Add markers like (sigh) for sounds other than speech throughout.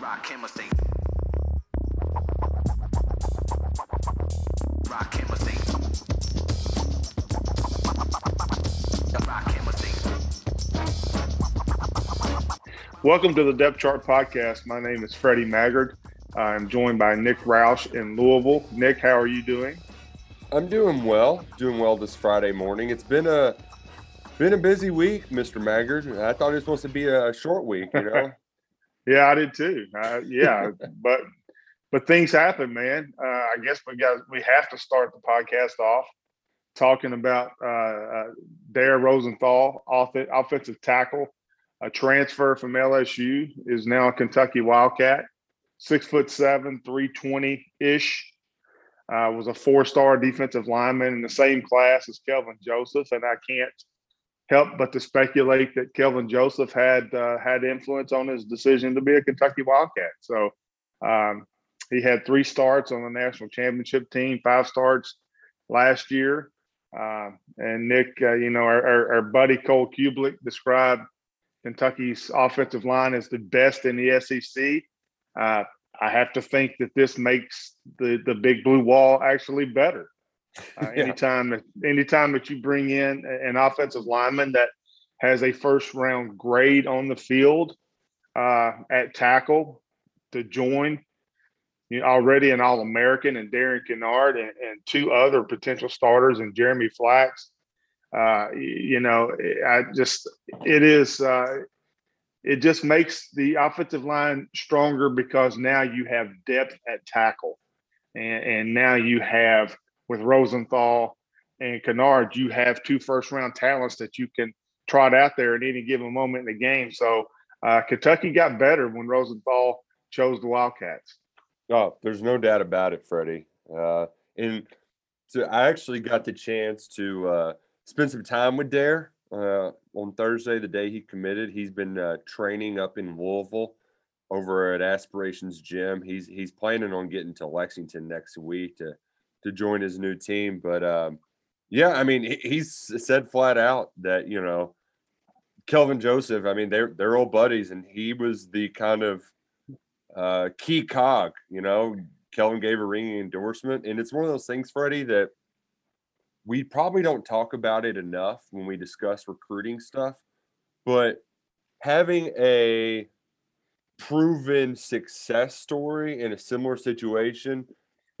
Rock chemistry. Rock chemistry. Rock chemistry. Welcome to the Depth Chart Podcast. My name is Freddie Maggard. I'm joined by Nick Roush in Louisville. Nick, how are you doing? I'm doing well. Doing well this Friday morning. It's been a been a busy week, Mr. Maggard. I thought it was supposed to be a short week, you know. (laughs) Yeah, I did too. Uh, yeah, but but things happen, man. Uh, I guess we got we have to start the podcast off talking about uh, uh, Dare Rosenthal, off- offensive tackle, a transfer from LSU, is now a Kentucky Wildcat, six foot seven, three twenty ish. Uh, was a four star defensive lineman in the same class as Kelvin Joseph, and I can't help but to speculate that Kelvin Joseph had uh, had influence on his decision to be a Kentucky Wildcat. So um, he had three starts on the national championship team, five starts last year. Uh, and Nick, uh, you know, our, our, our, buddy Cole Cubelic described Kentucky's offensive line as the best in the SEC. Uh, I have to think that this makes the the big blue wall actually better. Uh, (laughs) yeah. Anytime that anytime that you bring in an offensive lineman that has a first round grade on the field uh, at tackle to join, you know, already an All American and Darian Kinnard and, and, two other potential starters and Jeremy Flax. Uh, you know, I just it is uh, it just makes the offensive line stronger because now you have depth at tackle, and, and now you have with Rosenthal and Kinnard, you have two first round talents that you can trot out there at any given moment in the game. So uh, Kentucky got better when Rosenthal chose the Wildcats. Oh, there's no doubt about it, Freddie. Uh, and so I actually got the chance to uh, spend some time with Dare uh, on Thursday, the day he committed. He's been uh, training up in Louisville over at Aspirations Gym. He's he's planning on getting to Lexington next week to to join his new team. But um, yeah, I mean, he's said flat out that you know Kelvin Joseph. I mean, they're they're old buddies, and he was the kind of uh, key cog. You know, Kelvin gave a ringing endorsement, and it's one of those things, Freddie, that we probably don't talk about it enough when we discuss recruiting stuff, but having a proven success story in a similar situation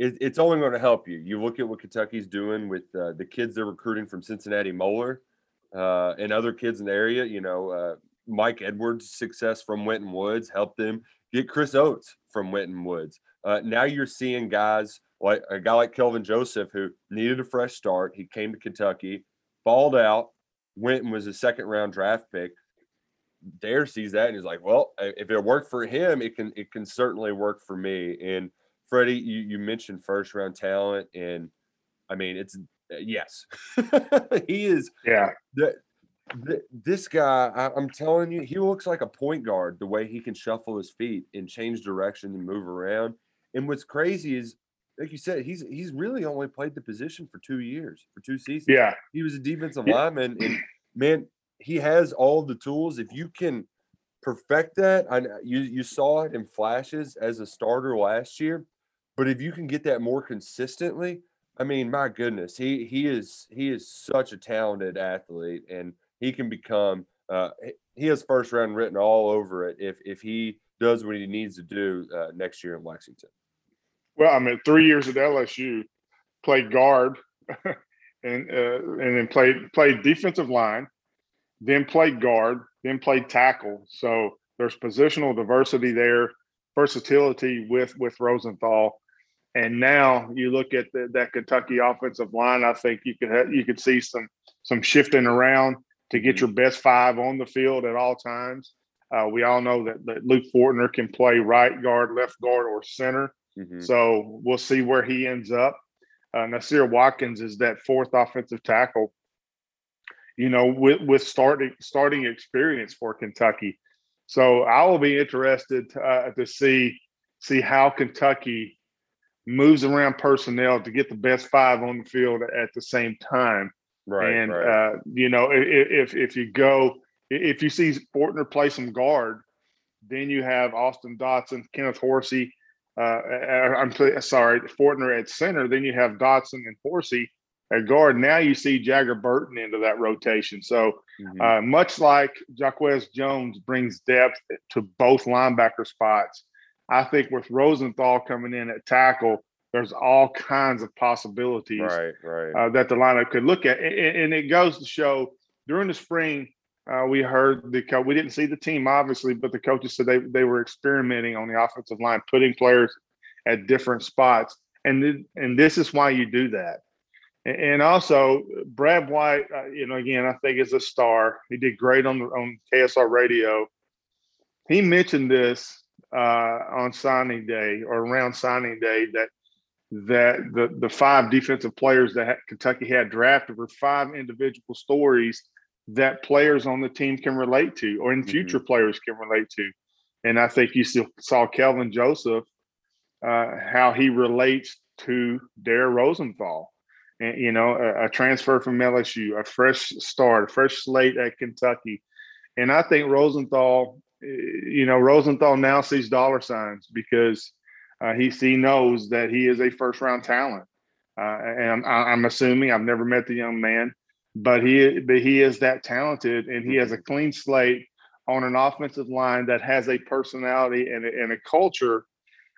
it, it's only going to help you. You look at what Kentucky's doing with uh, the kids they're recruiting from Cincinnati Moeller uh, and other kids in the area. You know, uh, Mike Edwards' success from Winton Woods helped them get Chris Oats from Winton Woods. Uh, now you're seeing guys like a guy like Kelvin Joseph who needed a fresh start. He came to Kentucky, balled out. Winton was a second round draft pick. Dare sees that and he's like, "Well, if it worked for him, it can it can certainly work for me." And Freddie, you, you mentioned first round talent, and I mean, it's uh, yes, (laughs) he is. Yeah. The, the, this guy, I, I'm telling you, he looks like a point guard the way he can shuffle his feet and change direction and move around. And what's crazy is, like you said, he's he's really only played the position for two years, for two seasons. Yeah. He was a defensive yeah. lineman, and man, he has all the tools. If you can perfect that, I you you saw it in flashes as a starter last year. But if you can get that more consistently, I mean, my goodness, he he is he is such a talented athlete, and he can become. Uh, he has first round written all over it if if he does what he needs to do uh, next year in Lexington. Well, I mean, three years at LSU, played guard, (laughs) and uh, and then played played defensive line, then played guard, then played tackle. So there's positional diversity there, versatility with with Rosenthal. And now you look at the, that Kentucky offensive line. I think you could have, you could see some some shifting around to get mm-hmm. your best five on the field at all times. Uh, we all know that, that Luke Fortner can play right guard, left guard, or center. Mm-hmm. So we'll see where he ends up. Uh, Nasir Watkins is that fourth offensive tackle. You know, with with starting starting experience for Kentucky. So I will be interested uh, to see see how Kentucky moves around personnel to get the best five on the field at the same time. Right. And right. Uh, you know, if if you go if you see Fortner play some guard, Then you have Austin Dotson, Kenneth Horsey. Uh, I'm sorry, Fortner at center. Then you have Dotson and Horsey at guard. Now you see Jager Burton into that rotation. So Mhm. uh, much like Jacquez Jones brings depth to both linebacker spots, I think with Rosenthal coming in at tackle, there's all kinds of possibilities right, right. uh, that the lineup could look at. And, and it goes to show during the spring, uh, we heard the co- we didn't see the team obviously, but the coaches said they they were experimenting on the offensive line, putting players at different spots, and th- and this is why you do that. And, and also, Brad White, uh, you know, again, I think is a star. He did great on the on KSR radio. He mentioned this on signing day or around signing day that that the the five defensive players that Kentucky had drafted were five individual stories that players on the team can relate to, or in future players can relate to. And I think you still saw Kelvin Joseph uh, how he relates to Dare Rosenthal, and you know a, a transfer from LSU, a fresh start, a fresh slate at Kentucky, and I think Rosenthal, you know Rosenthal now sees dollar signs because uh, he he knows that he is a first round talent, uh, and I'm, I'm assuming I've never met the young man, but he but he is that talented, and he has a clean slate on an offensive line that has a personality and a, and a culture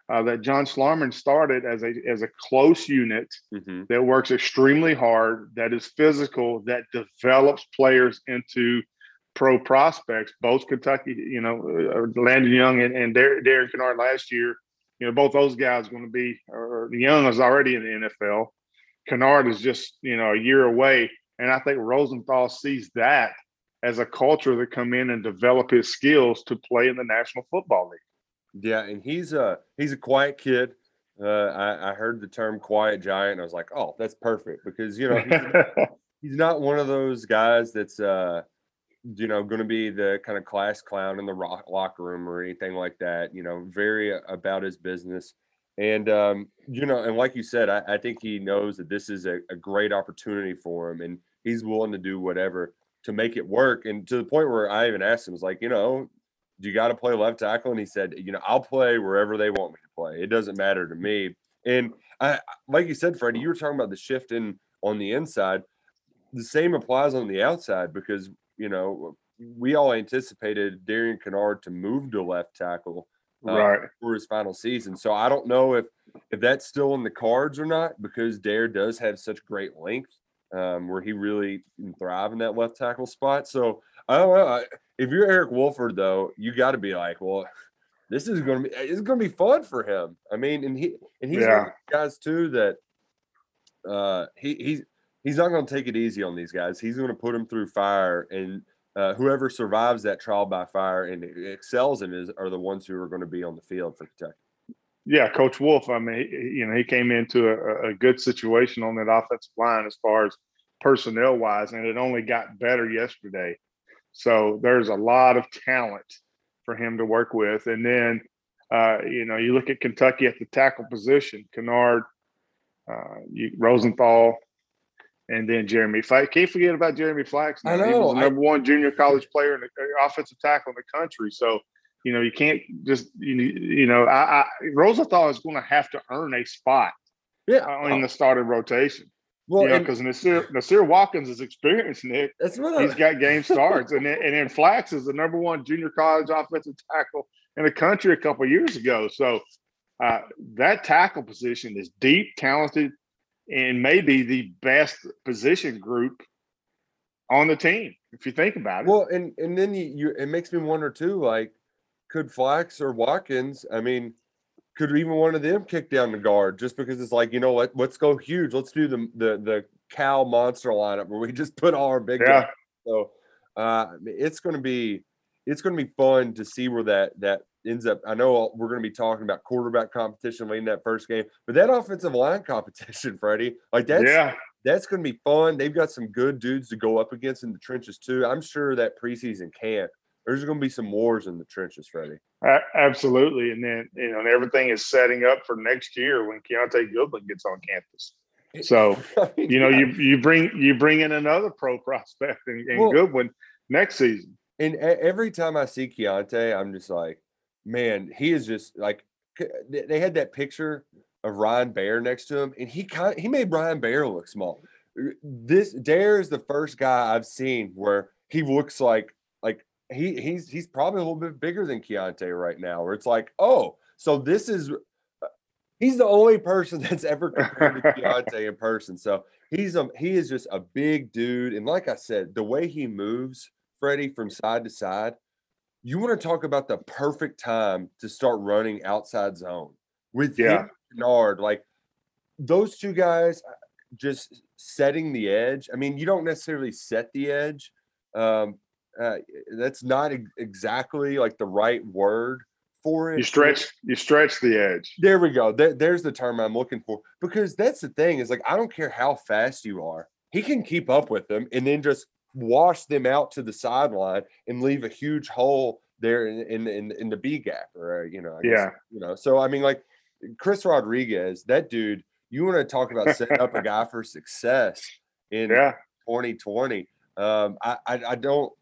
uh, that John Schlarman started as a as a close unit Mhm. that works extremely hard, that is physical, that develops players into pro prospects. Both Kentucky, you know, uh, Landon Young and, and Darian Kinnard last year, you know, both those guys going to be, or Young is already in the NFL. Kinnard is just, you know, a year away. And I think Rosenthal sees that as a culture to come in and develop his skills to play in the National Football League. Yeah, and he's a he's a quiet kid. Uh, I, I heard the term "quiet giant," and I was like, "Oh, that's perfect," because you know he's, (laughs) he's not one of those guys that's uh, you know going to be the kind of class clown in the rock, locker room or anything like that. You know, very about his business, and um, you know, and like you said, I, I think he knows that this is a, a great opportunity for him, and he's willing to do whatever to make it work. And to the point where I even asked him, was like, you know, do you got to play left tackle? And he said, you know, I'll play wherever they want me to play. It doesn't matter to me. And I, like you said, Freddie, you were talking about the shift in on the inside. The same applies on the outside because you know we all anticipated Darian Kinnard to move to left tackle uh, right. for his final season. So I don't know if if that's still in the cards or not because Dare does have such great length um, where he really can thrive in that left tackle spot. So I don't know. I- If you're Eric Wolford, though, you got to be like, well, this is going to be it's going to be fun for him. I mean, and he and he's Yeah. guys too that uh, he he's he's not going to take it easy on these guys. He's going to put them through fire, and uh, whoever survives that trial by fire and excels in is are the ones who are going to be on the field for Kentucky. Yeah, Coach Wolf. I mean, he, you know, he came into a, a good situation on that offensive line as far as personnel wise, and it only got better yesterday. So there's a lot of talent for him to work with. And then, uh, you know, you look at Kentucky at the tackle position: Kinnard, uh, you, Rosenthal, and then Jeremy Flax. Can't forget about Jeremy Flax. I now. he know, was the I- number one junior college player in the uh, offensive tackle in the country. So you know, you can't just you know, you know I, I Rosenthal is going to have to earn a spot Yeah, uh, in the starting rotation. well, you know, because Nasir, Nasir Watkins is experienced, Nick. that's what He's I, got game (laughs) starts, and then, and then Flax is the number one junior college offensive tackle in the country a couple years ago. So uh, that tackle position is deep, talented, and maybe the best position group on the team. If you think about it, Well, and and then you, you it makes me wonder too, like, could Flax or Watkins? I mean, could even one of them kick down the guard just because it's like, you know what? Let's go huge. Let's do the the the cow monster lineup where we (laughs) just put all our big yeah, guys. So uh it's gonna be it's gonna be fun to see where that that ends up. I know we're gonna be talking about quarterback competition late in that first game, but that offensive line (laughs) competition, Freddie, like that's yeah. that's going to be fun. They've got some good dudes to go up against in the trenches too. I'm sure that preseason camp, there's going to be some wars in the trenches, Freddie. Absolutely, and then you know, and everything is setting up for next year when Kiyaunta Goodwin gets on campus. So (laughs) you know, yeah. you you bring you bring in another pro (laughs) prospect and, in Well- Goodwin next season. and every time I see Kiyaunta, I'm just like, man, he is just like they had that picture of Ryan Baer next to him, and he kind he made Ryan Baer look small. This Dare is the first guy I've seen where he looks like like he he's he's probably a little bit bigger than Kiyaunta right now. Where it's like, oh, so this is uh, he's the only person (laughs) that's ever compared to (laughs) Kiyaunta in person. So he's a he is just a big dude, and like I said, the way he moves, Freddie, from side to side, you want to talk about the perfect time to start running outside zone with Yeah. him Bernard. Like those two guys uh, just setting the edge. I mean, you don't necessarily set the edge. Um, uh, that's not ex- exactly like the right word for it. You stretch you stretch the edge. There we go. There, there's the term I'm looking for because that's the thing is like I don't care how fast you are, he can keep up with them and then just wash them out to the sideline and leave a huge hole there in in in, in the B gap or you know I guess, Yeah. you know so I mean like Chris Rodriguez that dude you want to talk about setting up a guy for success in Yeah. 2020. Um, I, I I don't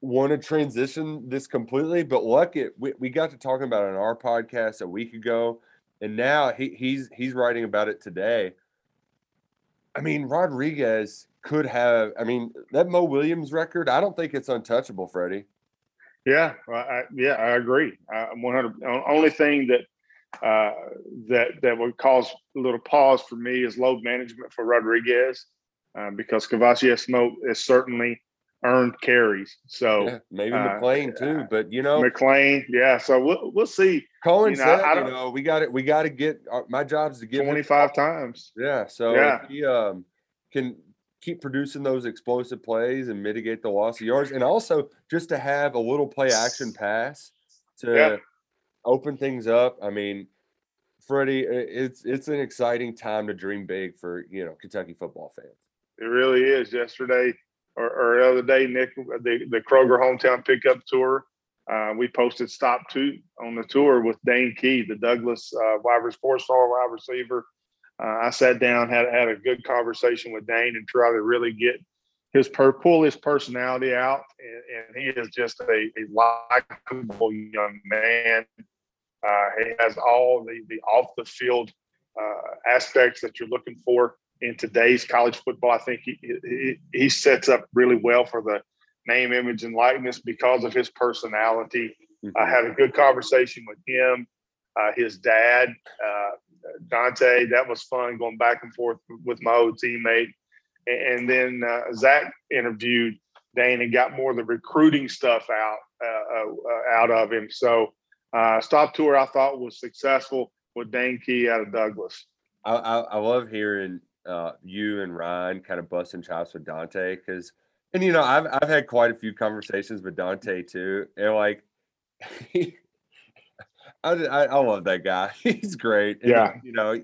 want to transition this completely, but look, it we, we got to talking about it on our podcast a week ago, and now he, he's he's writing about it today. I mean, Rodriguez could have. I mean, that Moe Williams record. I don't think it's untouchable, Freddie. Yeah, I, yeah, I agree. I'm 100. Only thing that uh, that that would cause a little pause for me is load management for Rodriguez, uh, because Kavosiey Smoke is certainly earned carries. So Yeah, maybe uh, McClain too, but you know, McClain, yeah. So we'll we'll see. Coen you know, said, I you don't- know, we got it. We got to get uh, my job's to get 25 times. Yeah. So Yeah. if he um, can keep producing those explosive plays and mitigate the loss of yards, and also just to have a little play action pass to Yeah. open things up. I mean, Freddie, it's it's an exciting time to dream big for you know Kentucky football fans. It really is. Yesterday or, or the other day, Nick, the, the Kroger hometown pickup tour. Uh, we posted stop two on the tour with Dane Key, the Douglas uh, wide four-star wide receiver. Uh, I sat down, had had a good conversation with Dane, and try to really get his per pull his personality out. And, and he is just a, a likable young man. Uh, he has all the the off the field uh, aspects that you're looking for in today's college football. I think he, he he sets up really well for the name, image, and likeness because of his personality. I had a good conversation with him, uh, his dad, uh, Dante. That was fun going back and forth with my old teammate. And, and then uh, Zach interviewed Dane and got more of the recruiting stuff out uh, uh, out of him. So, uh, stop tour I thought was successful with Dane Key out of Douglas. I, I, I love hearing uh, you and Ryan kind of busting chops with Dante because, and you know, I've I've had quite a few conversations with Dante too, and like, (laughs) I, I I love that guy. (laughs) He's great. and, Yeah. you know,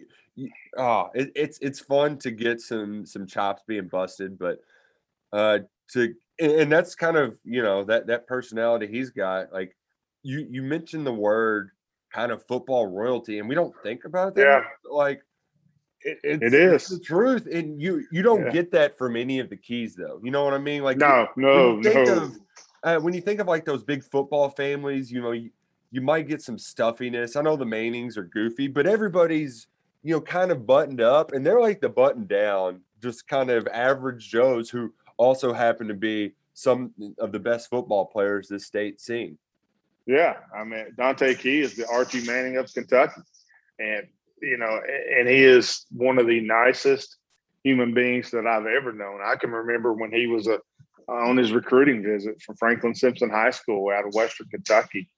oh, it, it's it's fun to get some some chops being busted, but uh, to and, and that's kind of you know that that personality he's got. Like you you mentioned the word kind of football royalty, and we don't think about that. Yeah. like it, it's, It it's the truth, and you you don't Yeah. get that from any of the keys, though. You know what I mean? Like No, no, no. of uh, when you think of like those big football families, you know, you, you might get some stuffiness. I know the Mannings are goofy, but everybody's you know kind of buttoned up, and they're like the button down, just kind of average Joes who also happen to be some of the best football players this state's seen. Yeah, I mean Dante Key is the Archie Manning of Kentucky, and you know, and he is one of the nicest human beings that I've ever known. I can remember when he was a on his recruiting visit from Franklin Simpson High School out of Western Kentucky,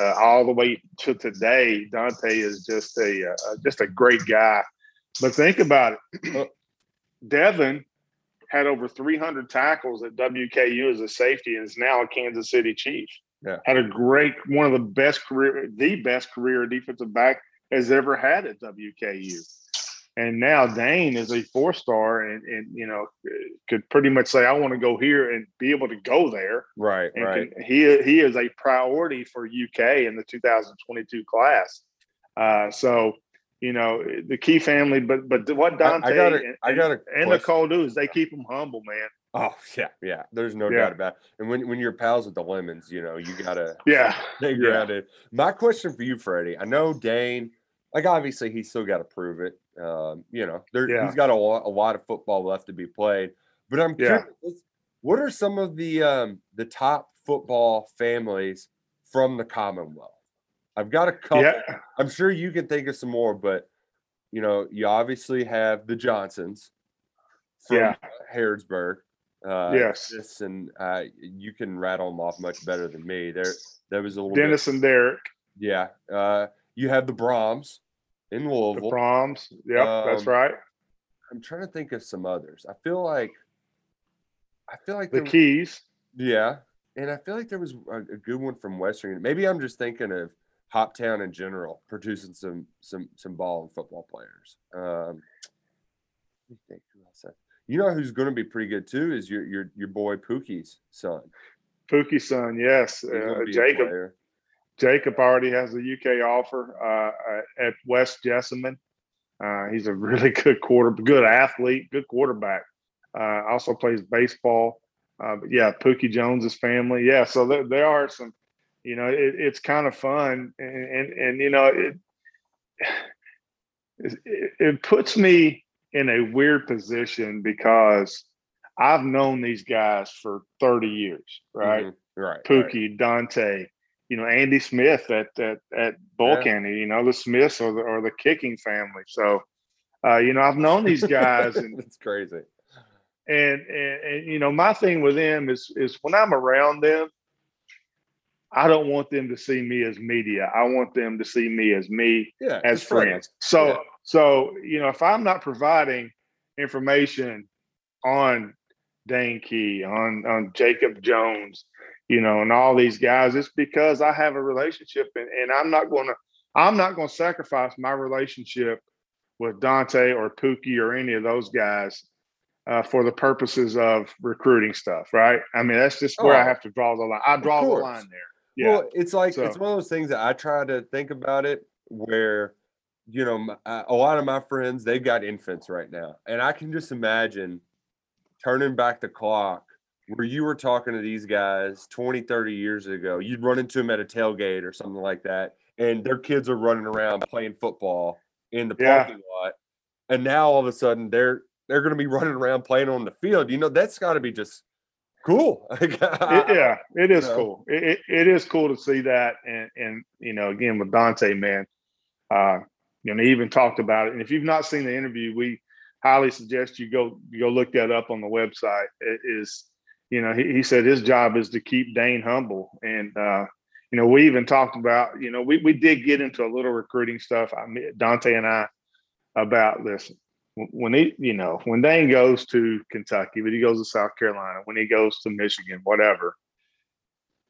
uh, all the way to today. Dante is just a uh, just a great guy. But think about it, (clears throat) Devin had over 300 tackles at WKU as a safety and is now a Kansas City Chief. Yeah. Had a great, one of the best career, the best career defensive back has ever had at WKU. And now Dane is a four star and, and, you know, could pretty much say, I want to go here and be able to go there. Right, And right. can, he, he is a priority for UK in the 2022 class. Uh, so, you know, the key family, but, but what I- Dante I got a, and, I got a and. Nicole do is they keep them humble, man. Oh (laughs) yeah, yeah. There's no Yeah. doubt about. It. And when when you're pals with the lemons, you know you gotta Yeah, (laughs) figure Yeah. out it. My question for you, Freddie. I know Dane. Like obviously he's still got to prove it. Um, you know, there Yeah. he's got a, lo- a lot of football left to be played. But I'm Yeah. curious, what are some of the um the top football families from the Commonwealth? I've got a couple. yeah, I'm sure you can think of some more, but you know, you obviously have the Johnsons from Yeah. Harrodsburg. Uh, Yes. Dennis and uh, you can rattle them off much better than me. There, there was a little Dennis and Derek. Yeah. Uh, you have the Brahms in Louisville. the proms. Yep, that's Um, right. I'm trying to think of some others. I feel like, I feel like The there- keys. yeah, and I feel like there was a, a good one from Western. Maybe I'm just thinking of Hoptown in general, producing some some some ball and football players. Um, let me think who else. You know who's going to be pretty good too is your your your boy Pookie's son. Pookie's son, yes. Uh, Jacob. Jacob already has a UK offer uh, at West Jessamine. Uh, he's a (laughs) really good quarter, good athlete, good quarterback. Uh, also plays baseball. Uh, but yeah, Pookie Jones's family. Yeah, so there, there are some. You know, it, it's kind of fun, and, and and you know it, (sighs) it it puts me in a weird position because I've known these guys for thirty years, right? Mhm. Right. right. Pookie, Dante, you know, Andy Smith at at at Bullcanny, you know, the Smiths or the or the kicking family. So uh, you know, I've known these (laughs) guys and That's crazy. and, and and you know, my thing with them is is when I'm around them, I don't want them to see me as media. I want them to see me as me Yeah. as it's friends. So Yeah. so you know, if I'm not providing information on Dane Key, on on Jacob Jones, you know, and all these guys, it's because I have a relationship and, and I'm not gonna I'm not gonna sacrifice my relationship with Dante or Pookie or any of those guys uh, for the purposes of recruiting stuff, right? I mean, that's just where I Oh, have to draw the line. I draw the line there. Yeah. Well, it's like it's one of those things that I try to think about it where, you know, a lot of my friends they've got infants right now, and I can just imagine turning back the clock where you were talking to these guys 20, 30 years ago. You'd run into them at a tailgate or something like that, and their kids are running around playing football in the Yeah. parking lot, and now all of a sudden they're they're going to be (laughs) running around playing on the field. You know, that's got to be just cool. (laughs) it, (laughs) yeah, it is know? cool. It, it, it is cool to see that, and and you know, again with Dante, man, uh, you know, he even talked about it. And if you've not seen the interview, we highly suggest you go you go look that up on the website. It is, you know, he, he said his job is to keep Dane humble, and uh, you know, we even talked about, you know, we we did get into a little recruiting stuff. I mean, Dante and I about listen when he, you know, when Dane goes to Kentucky, but he goes to South Carolina, when he goes to Michigan, whatever,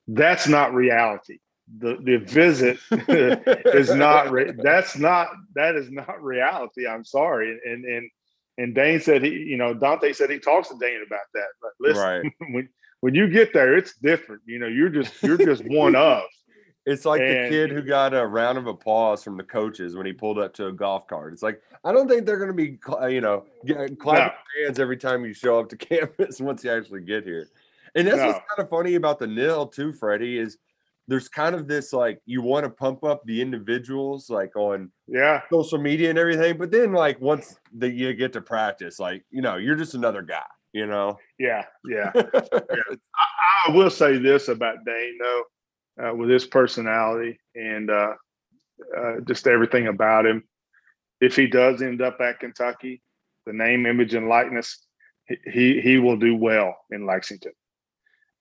that's not reality. The the visit (laughs) is not re- that's not that is not reality. I'm sorry. And and and Dane said he, you know, Dante said he talks to Dane about that. But listen, right. (laughs) when when you get there, it's different. You know, you're just you're just one of. (laughs) It's like the kid who got a round of applause from the coaches when he pulled up to a golf cart. It's like I don't think they're going to be, uh, you know, get, uh, clapping hands every time you show up to (laughs) campus once you actually get here. And that's what's kind of funny about the nil too, Freddie. Is there's kind of this like you want to pump up the individuals like on Yeah. social media and everything, but then like once that you get to practice, like you know, you're just another guy. You know. Yeah. Yeah. (laughs) I will say this about Dane though, uh, with his personality and uh, uh, just everything about him. If he does end up at Kentucky, the name, image, and likeness, he, he will do well in Lexington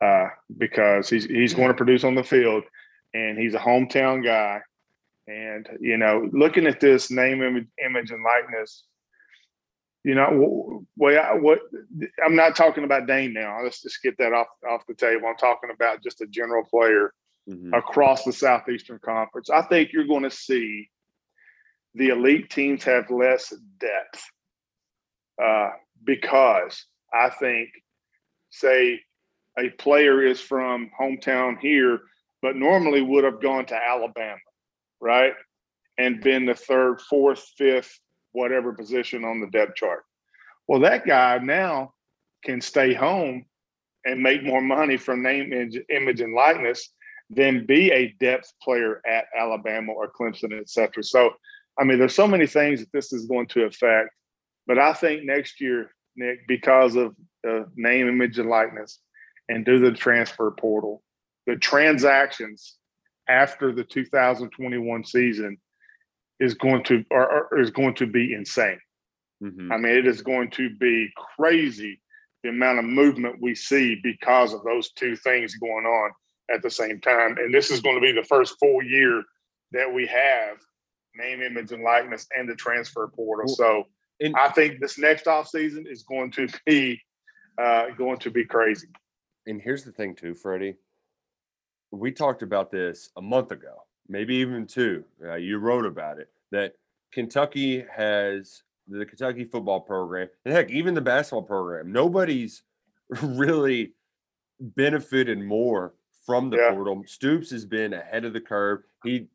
uh, because he's he's going to produce on the field, and he's a hometown guy. And you know, looking at this name, image, image, and likeness, you know, what, what I'm not talking about Dane now. Let's just get that off off the table. I'm talking about just a general player Mhm. across the Southeastern Conference. I think you're going to see the elite teams have less depth uh, because I think, say, a player is from hometown here, but normally would have gone to Alabama, right? And been the third, fourth, fifth, whatever position on the depth chart. Well, that guy now can stay home and make more money from name, image, and likeness than be a depth player at Alabama or Clemson, et cetera. So, I mean, there's so many things that this is going to affect. But I think next year, Nick, because of uh, name, image, and likeness, and do the transfer portal, the transactions after the 2021 season is going to or, or is going to be insane. Mhm. I mean, it is going to be crazy the amount of movement we see because of those two things going on at the same time. And this is going to be the first full year that we have name, image, and likeness and the transfer portal. So and- I think this next off season is going to be uh, going to be crazy. And here's the thing too, Freddie. We talked about this a month ago, maybe even two. Uh, you wrote about it that Kentucky has the Kentucky football program, and heck, even the basketball program. Nobody's (laughs) really benefited more from the Yeah. portal. Stoops has been ahead of the curve. He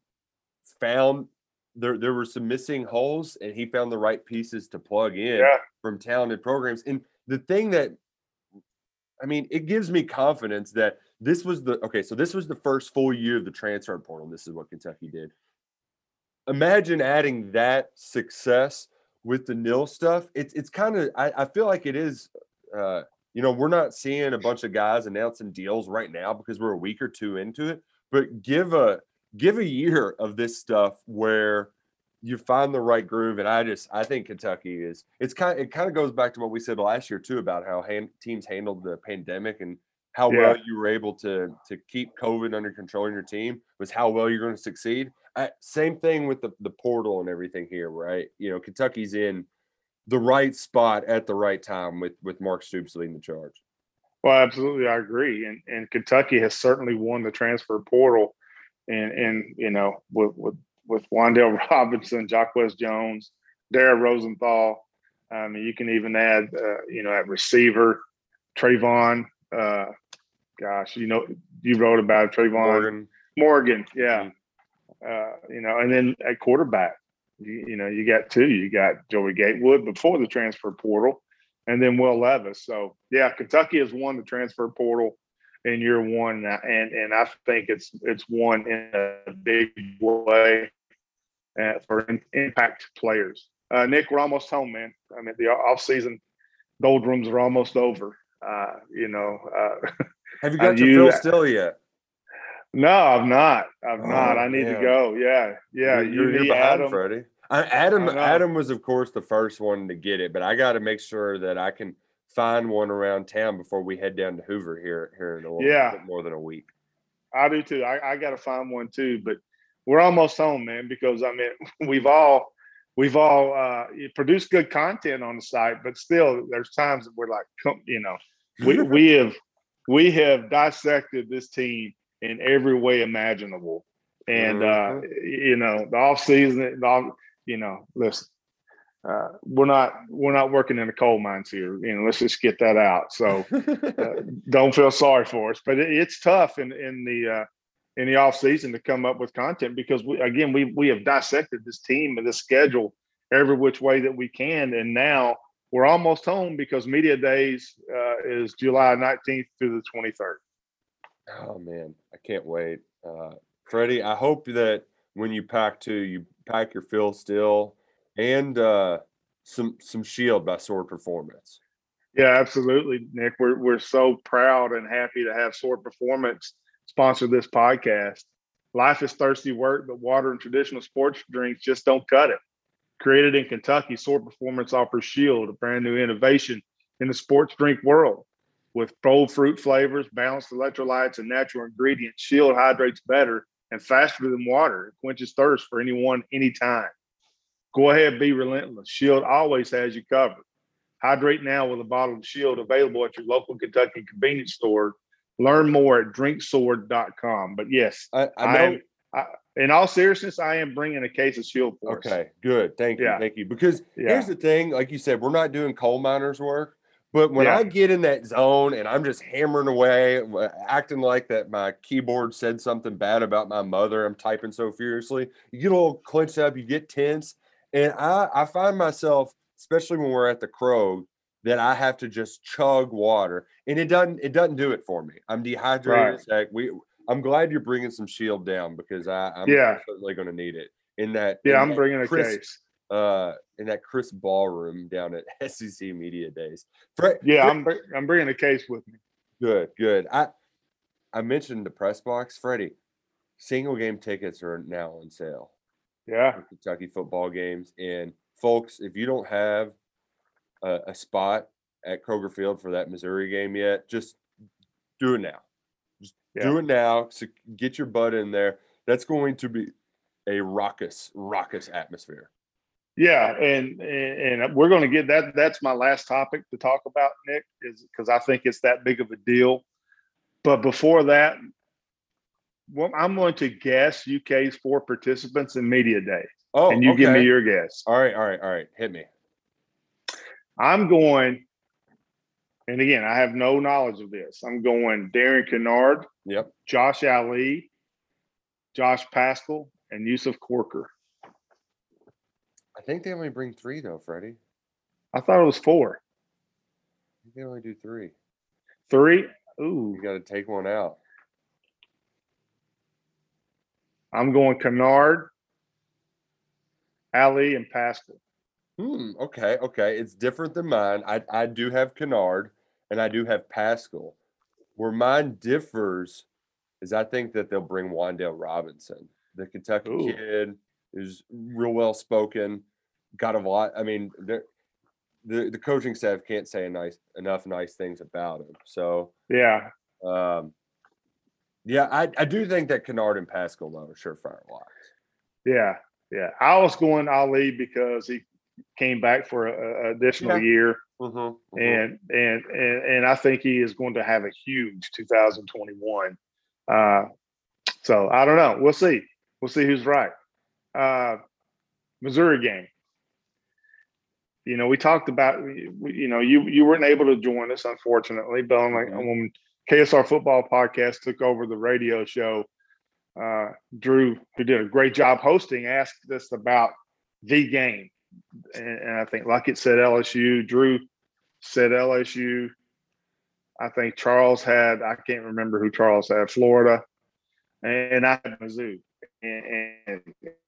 found there there were some missing holes, and he found the right pieces to plug in Yeah. from talented programs. And the thing that I mean, it gives me confidence that this was the okay. So this was the first full year of the transfer portal. This is what Kentucky did. Imagine adding that success with the nil stuff. It's it's kind of I, I feel like it is. Uh, you know, we're not seeing a bunch of guys announcing deals right now because we're a week or two into it. But give a give a year of this stuff where you find the right groove and i just i think kentucky is it's kind it kind of goes back to what we said last year too about how hand, teams handled the pandemic and how Yeah. well you were able to to keep covid under control in your team was how well you're going to succeed I, same thing with the, the portal and everything here right you know kentucky's in the right spot at the right time with with mark stoops leading the charge Well, absolutely, I agree. And and Kentucky has certainly won the transfer portal, and and you know with with with Wan'Dale (laughs) Robinson, Jacquez Jones, Dare Rosenthal. I mean, you can even add uh, you know at receiver, Trayvon. Uh, gosh, you know you wrote about Trayvon morgan Morgan. Yeah, uh, you know, and then at quarterback, you, you know, you got two. You got Joey Gatewood before the transfer portal, and then Will Levis. So yeah, Kentucky has won the transfer portal in year one, and I- and, and I think it's it's won in a big way uh, for in, impact players. Uh, Nick, we're almost home, man. I mean, the off season doldrums are almost over. Uh, you know, uh, (laughs) have you got to Phil Steele yet no, I've not. I've not. Oh, I need man. to go. Yeah, yeah. You're- you, you're, you're behind, Adam. Freddie. I, Adam. Adam was of course the first one to get it, but I got to make sure that I can find one around town before we head down to Hoover here here in a little Yeah. bit more than a week. I do too. I, I got to find one too, but we're almost home, man. Because I mean, (laughs) we've all we've all uh, produced good content on the site, but still, there's times that we're like, you know, we (laughs) we have we have dissected this team in every way imaginable, and uh, you know, the off season, the off, you know, listen. Uh, we're not we're not working in the coal mines here. You know, let's just get that out. So (laughs) uh, don't feel sorry for us. But it, it's tough in in the uh, in the off season to come up with content because we again we we have dissected this team and this schedule every which way that we can, and now we're almost home because media days uh, is July nineteenth through the twenty third. oh man, I can't wait, uh, Freddie. I hope that when you pack too, you pack your Phil Steele and uh, some some Shield by Sword Performance. Yeah, absolutely, Nick. We're we're so proud and happy to have Sword Performance sponsor this podcast. Life is thirsty work, but water and traditional sports drinks just don't cut it. Created in Kentucky, Sword Performance offers Shield, a brand new innovation in the sports drink world. With bold fruit flavors, balanced electrolytes, and natural ingredients, Shield hydrates better and faster than water. It quenches thirst for anyone, anytime. Go ahead, be relentless. Shield always has you covered. Hydrate now with a bottle of Shield available at your local Kentucky convenience store. Learn more at drinksword.com. But yes, I, I I know. am- in all seriousness, I am bringing a case of Shield for us. Okay, good. Thank you. Thank you. Because Yeah. here's the thing, like you said, we're not doing coal miners work. But when Yeah. I get in that zone and I'm just hammering away, uh, acting like that my keyboard said something bad about my mother, I'm typing so furiously, you get a little clenched up, you get tense. And I, I find myself, especially when we're at the Crow, that I have to just chug water, and it doesn't it doesn't do it for me. I'm dehydrated Right. heck. We I'm glad you're bringing some shield down because I, I'm Yeah. certainly going to need it in that. Yeah, in I'm that bringing a case. uh in that Chris ballroom down at (laughs) SEC Media Days. Fred, Yeah, Fred- I'm I'm bringing a case with me. good, good. I I mentioned the press box, Freddie. Single game tickets are now on sale Yeah, for Kentucky football games, and folks, if you don't have a, a spot at Kroger Field for that Missouri game yet, just do it now. Just do it now. So get your butt in there. That's going to be a raucous, raucous atmosphere. yeah, and and, we're going to get that. That's my last topic to talk about, Nick, is because I think it's that big of a deal. But before that, well, I'm going to guess UK's four participants in media day, Oh, and you give me your guess. All right, all right, all right. Hit me. I'm going, and again, I have no knowledge of this. I'm going Darian Kinnard, Yep. Josh Ali, Josh Paschal, and Yusuf Corker. I think they only bring three though, Freddie. I thought it was four. They only do three. Three? Ooh, You got to take one out. I'm going Kinnard, Ali, and Paschal. Hmm. Okay. Okay. It's different than mine. I I do have Kinnard and I do have Paschal. Where mine differs is I think that they'll bring Wan'Dale Robinson, the Kentucky Ooh. kid, who's real well spoken, got a lot. I mean, the the coaching staff can't say a nice enough nice things about him. So Yeah, um, yeah, I I do think that Kinnard and Paschal though are surefire locks. yeah, yeah. I was going Ali because he came back for a, a additional Yeah. year, Mm-hmm, and, and and and I think he is going to have a huge 2021. Uh, so I don't know. We'll see. We'll see who's right. Uh, Missouri game. You know, we talked about. You know, you you weren't able to join us, unfortunately, but on like Mhm. when KSR Football Podcast took over the radio show, uh, Drew, who did a great job hosting, asked us about the game, and, and I think Luckett said LSU. Drew said LSU. I think Charles had. I can't remember who Charles had. Florida, and I had Mizzou, and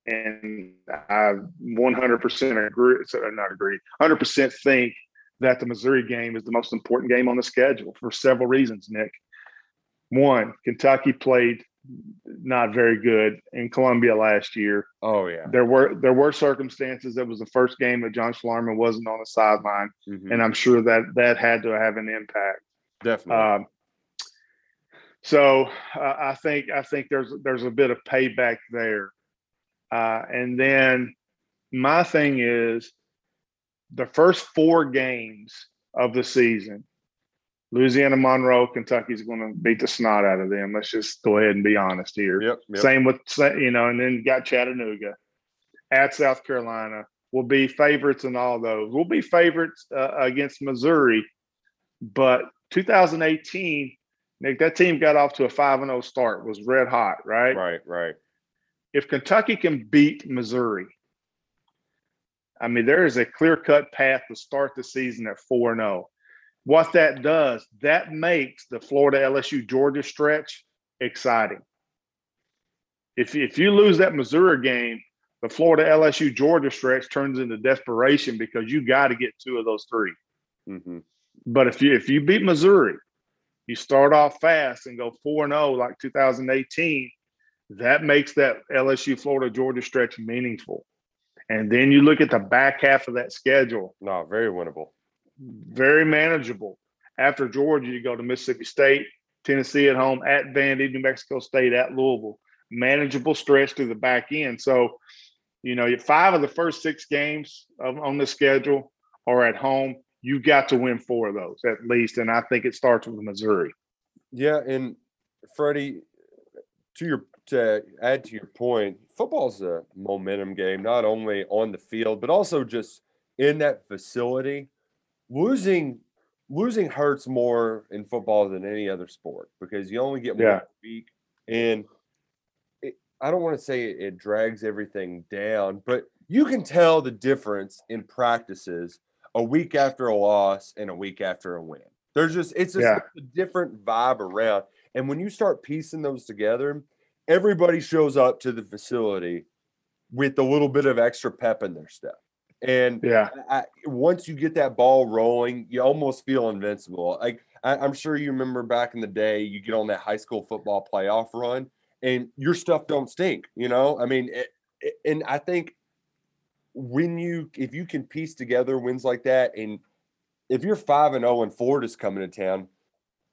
and, I 100% agree. So uh, not agree. 100% think that the Missouri game is the most important game on the schedule for several reasons. Nick, one, Kentucky played not very good in Columbia last year. Oh yeah. There were there were circumstances. That was the first game that John Schlarman wasn't on the sideline, Mhm, and I'm sure that that had to have an impact. Definitely. Um, so uh, I think I think there's there's a bit of payback there, uh, and then my thing is the first four games of the season. Louisiana Monroe, Kentucky's going to beat the snot out of them. Let's just go ahead and be honest here. yep. yep. Same with you know, and then got Chattanooga at South Carolina. We'll be favorites in all those. We'll be favorites uh, against Missouri, but 2018, Nick, that team got off to a five and zero start. Was red hot, right? Right. Right. If Kentucky can beat Missouri, I mean, there is a clear cut path to start the season at four and zero. What that does, that makes the Florida LSU Georgia stretch exciting. If if you lose that Missouri game, the Florida LSU Georgia stretch turns into desperation because you got to get two of those three. hmm But if you if you beat Missouri, you start off fast and go four and zero like 2018. That makes that LSU Florida Georgia stretch meaningful. And then you look at the back half of that schedule, No, very winnable. Very manageable. After Georgia, you go to Mississippi State, Tennessee at home, at Vandy, New Mexico State, at Louisville. Manageable stretch to the back end. So, you know, five of the first six games on the schedule are at home. You got to win four of those at least, and I think it starts with Missouri. Yeah, and Freddie, to your to add to your point, football's a momentum game, not only on the field but also just in that facility. Losing losing hurts more in football than any other sport because you only get one Yeah. week, and it, I don't want to say it, it drags everything down, but you can tell the difference in practices a week after a loss and a week after a win. There's just it's just Yeah. a different vibe around. And when you start piecing those together, everybody shows up to the facility with a little bit of extra pep in their step. And Yeah. I, once you get that ball rolling, you almost feel invincible. Like I, I'm sure you remember back in the day, you get on that high school football playoff run, and your stuff don't stink. You know, I mean, it, it- and I think when you if you can piece together wins like that, and if you're five and oh zero and Ford is coming to town,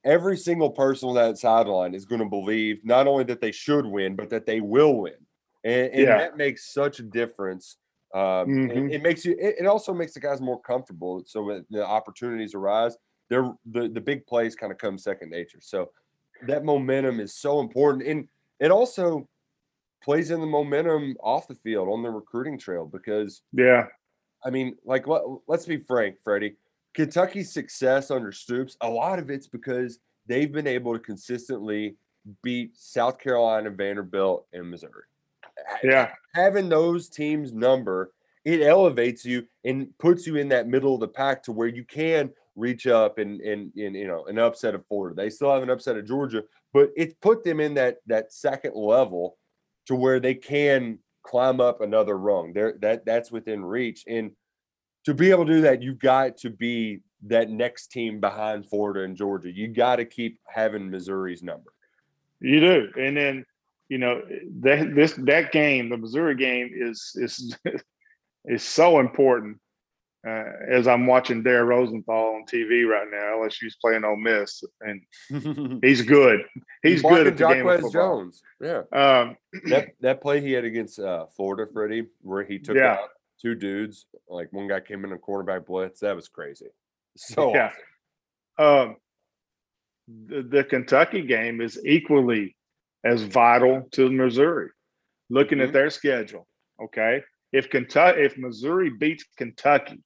every single person on that sideline is going to believe not only that they should win, but that they will win, and, and Yeah. that makes such a difference. Um, and Mhm. it, makes you. It, it also makes the guys more comfortable. So when the opportunities arise, they're the the big plays kind of come second nature. So that momentum is so important, and it also plays in the momentum off the field on the recruiting trail because Yeah. I mean, like let, let's be frank, Freddie. Kentucky's success under Stoops, a lot of it's because they've been able to consistently beat South Carolina, Vanderbilt, and Missouri. Yeah. Having those teams number, it elevates you and puts you in that middle of the pack to where you can reach up and and, and you know an upset of Florida. They still have an upset of Georgia, but it's put them in that that second level to where they can climb up another rung. There that that's within reach. And to be able to do that, you've got to be that next team behind Florida and Georgia. You got to keep having Missouri's number. You do, and then you know that this that game, the Missouri game, is is (laughs) is so important. Uh, as I'm watching Dare Rosenthal on TV right now, LSU's playing Ole Miss, and (laughs) he's good. He's good at the game of football. Jones. Yeah. Um, (clears throat) That that play he had against uh, Florida, Freddie, where he took Yeah. out two dudes, like one guy came in a quarterback blitz. That was crazy. (laughs) So Yeah. awesome. um, the, the Kentucky game is equally as vital to Missouri. Looking Mhm. at their schedule, okay, if Kentucky, if Missouri beats Kentucky,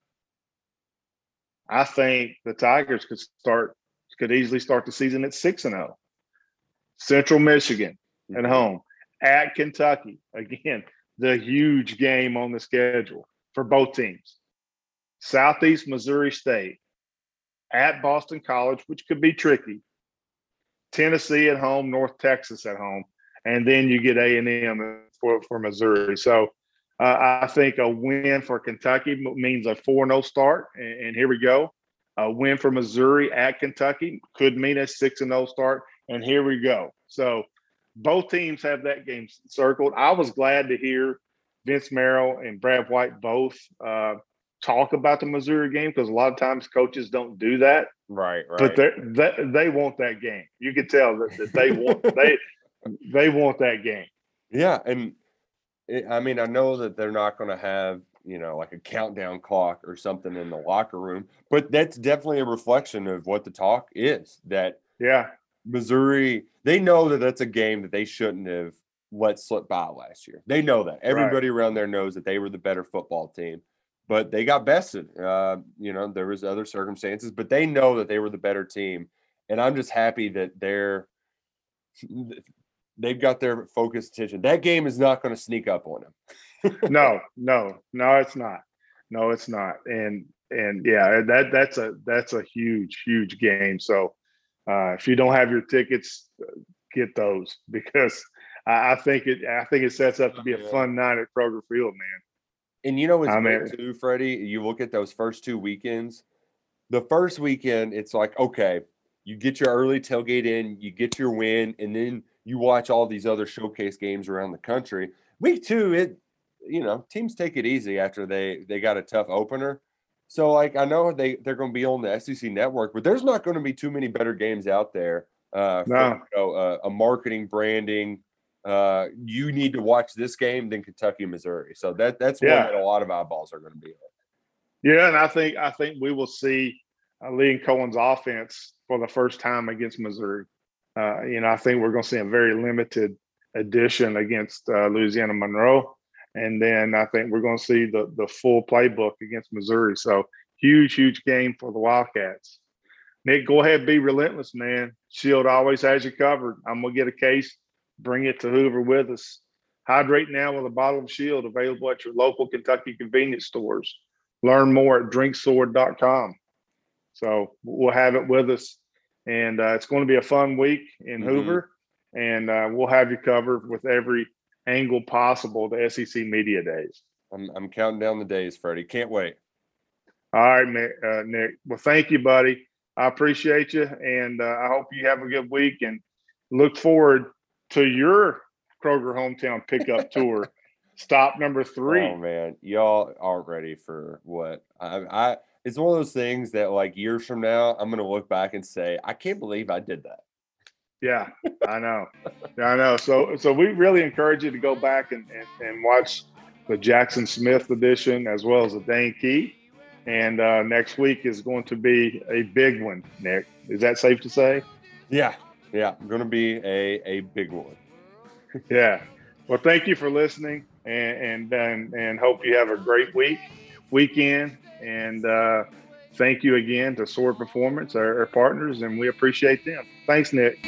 I think the Tigers could start could easily start the season at six and zero. Central Michigan at Mhm. home, at Kentucky again, the huge game on the schedule for both teams. Southeast Missouri State at Boston College, which could be tricky. Tennessee at home, North Texas at home, and then you get A and M for for Missouri. So uh, I think a win for Kentucky means a four 0 start, and, and here we go. A win for Missouri at Kentucky could mean a six and zero start, and here we go. So both teams have that game circled. I was glad to hear Vince Marrow and Brad White both uh, talk about the Missouri game because a lot of times coaches don't do that Right, right. but they they want that game. You can tell that, that they want they they want that game. Yeah, and it, I mean, I know that they're not going to have you know like a countdown clock or something in the locker room, but that's definitely a reflection of what the talk is. That Yeah, Missouri, they know that that's a game that they shouldn't have let slip by last year. They know that. Everybody around there knows that they were the better football team, but they got bested. Uh, you know, there was other circumstances, but they know that they were the better team, and I'm just happy that they're (laughs) they've got their focused attention. That game is not going to sneak up on them. (laughs) no, no, no, it's not. No, it's not. And and yeah, that that's a that's a huge huge game. So uh, if you don't have your tickets, uh, get those (laughs) because I, I think it I think it sets up to be a fun night at Kroger Field, man. And you know what's I mean- too, Freddie? You look at those first two weekends. The first weekend, it's like, okay, you get your early tailgate in, you get your win, and then you watch all these other showcase games around the country. Week two, it you know, teams take it easy after they they got a tough opener. So like I know they they're going to be on the SEC network, but there's not going to be too many better games out there. Uh, for, No. you know, uh, a marketing branding. Uh, you need to watch this game than Kentucky, Missouri. So that that's Yeah. one that a lot of eyeballs are going to be on. Yeah, and I think I think we will see uh, Liam Coen's offense for the first time against Missouri. Uh, you know, I think we're going to see a very limited addition against uh, Louisiana Monroe, and then I think we're going to see the the full playbook against Missouri. So huge, huge game for the Wildcats. Nick, go ahead, be relentless, man. Shield always has you covered. I'm gonna get a case, bring it to Hoover with us. Hydrate now with a bottle of Shield available at your local Kentucky convenience stores. learn more at drinksword.com. So we'll have it with us. And uh, it's going to be a fun week in Mhm. Hoover. And uh, we'll have you covered with every angle possible the SEC Media Days. I'm, I'm counting down the days, Freddie. Can't wait. All right, Nick. Uh, Nick. Well, thank you, buddy. I appreciate you. And uh, I hope you have a good week and look forward to your Kroger hometown pickup (laughs) tour. Stop number three. Oh man, y'all aren't ready for what I, I. It's one of those things that like years from now, I'm gonna look back and say, I can't believe I did that. Yeah, I know. Yeah, I know. So, so we really encourage you to go back and, and, and watch the Jackson Smith edition as well as the Dane Key. And uh, next week is going to be a big one, Nick. Is that safe to say? Yeah, yeah, gonna be a a big one. Yeah. Well, thank you for listening and and and, and hope you have a great week, weekend. And uh, thank you again to Sword Performance, our, our partners, and we appreciate them. Thanks, Nick.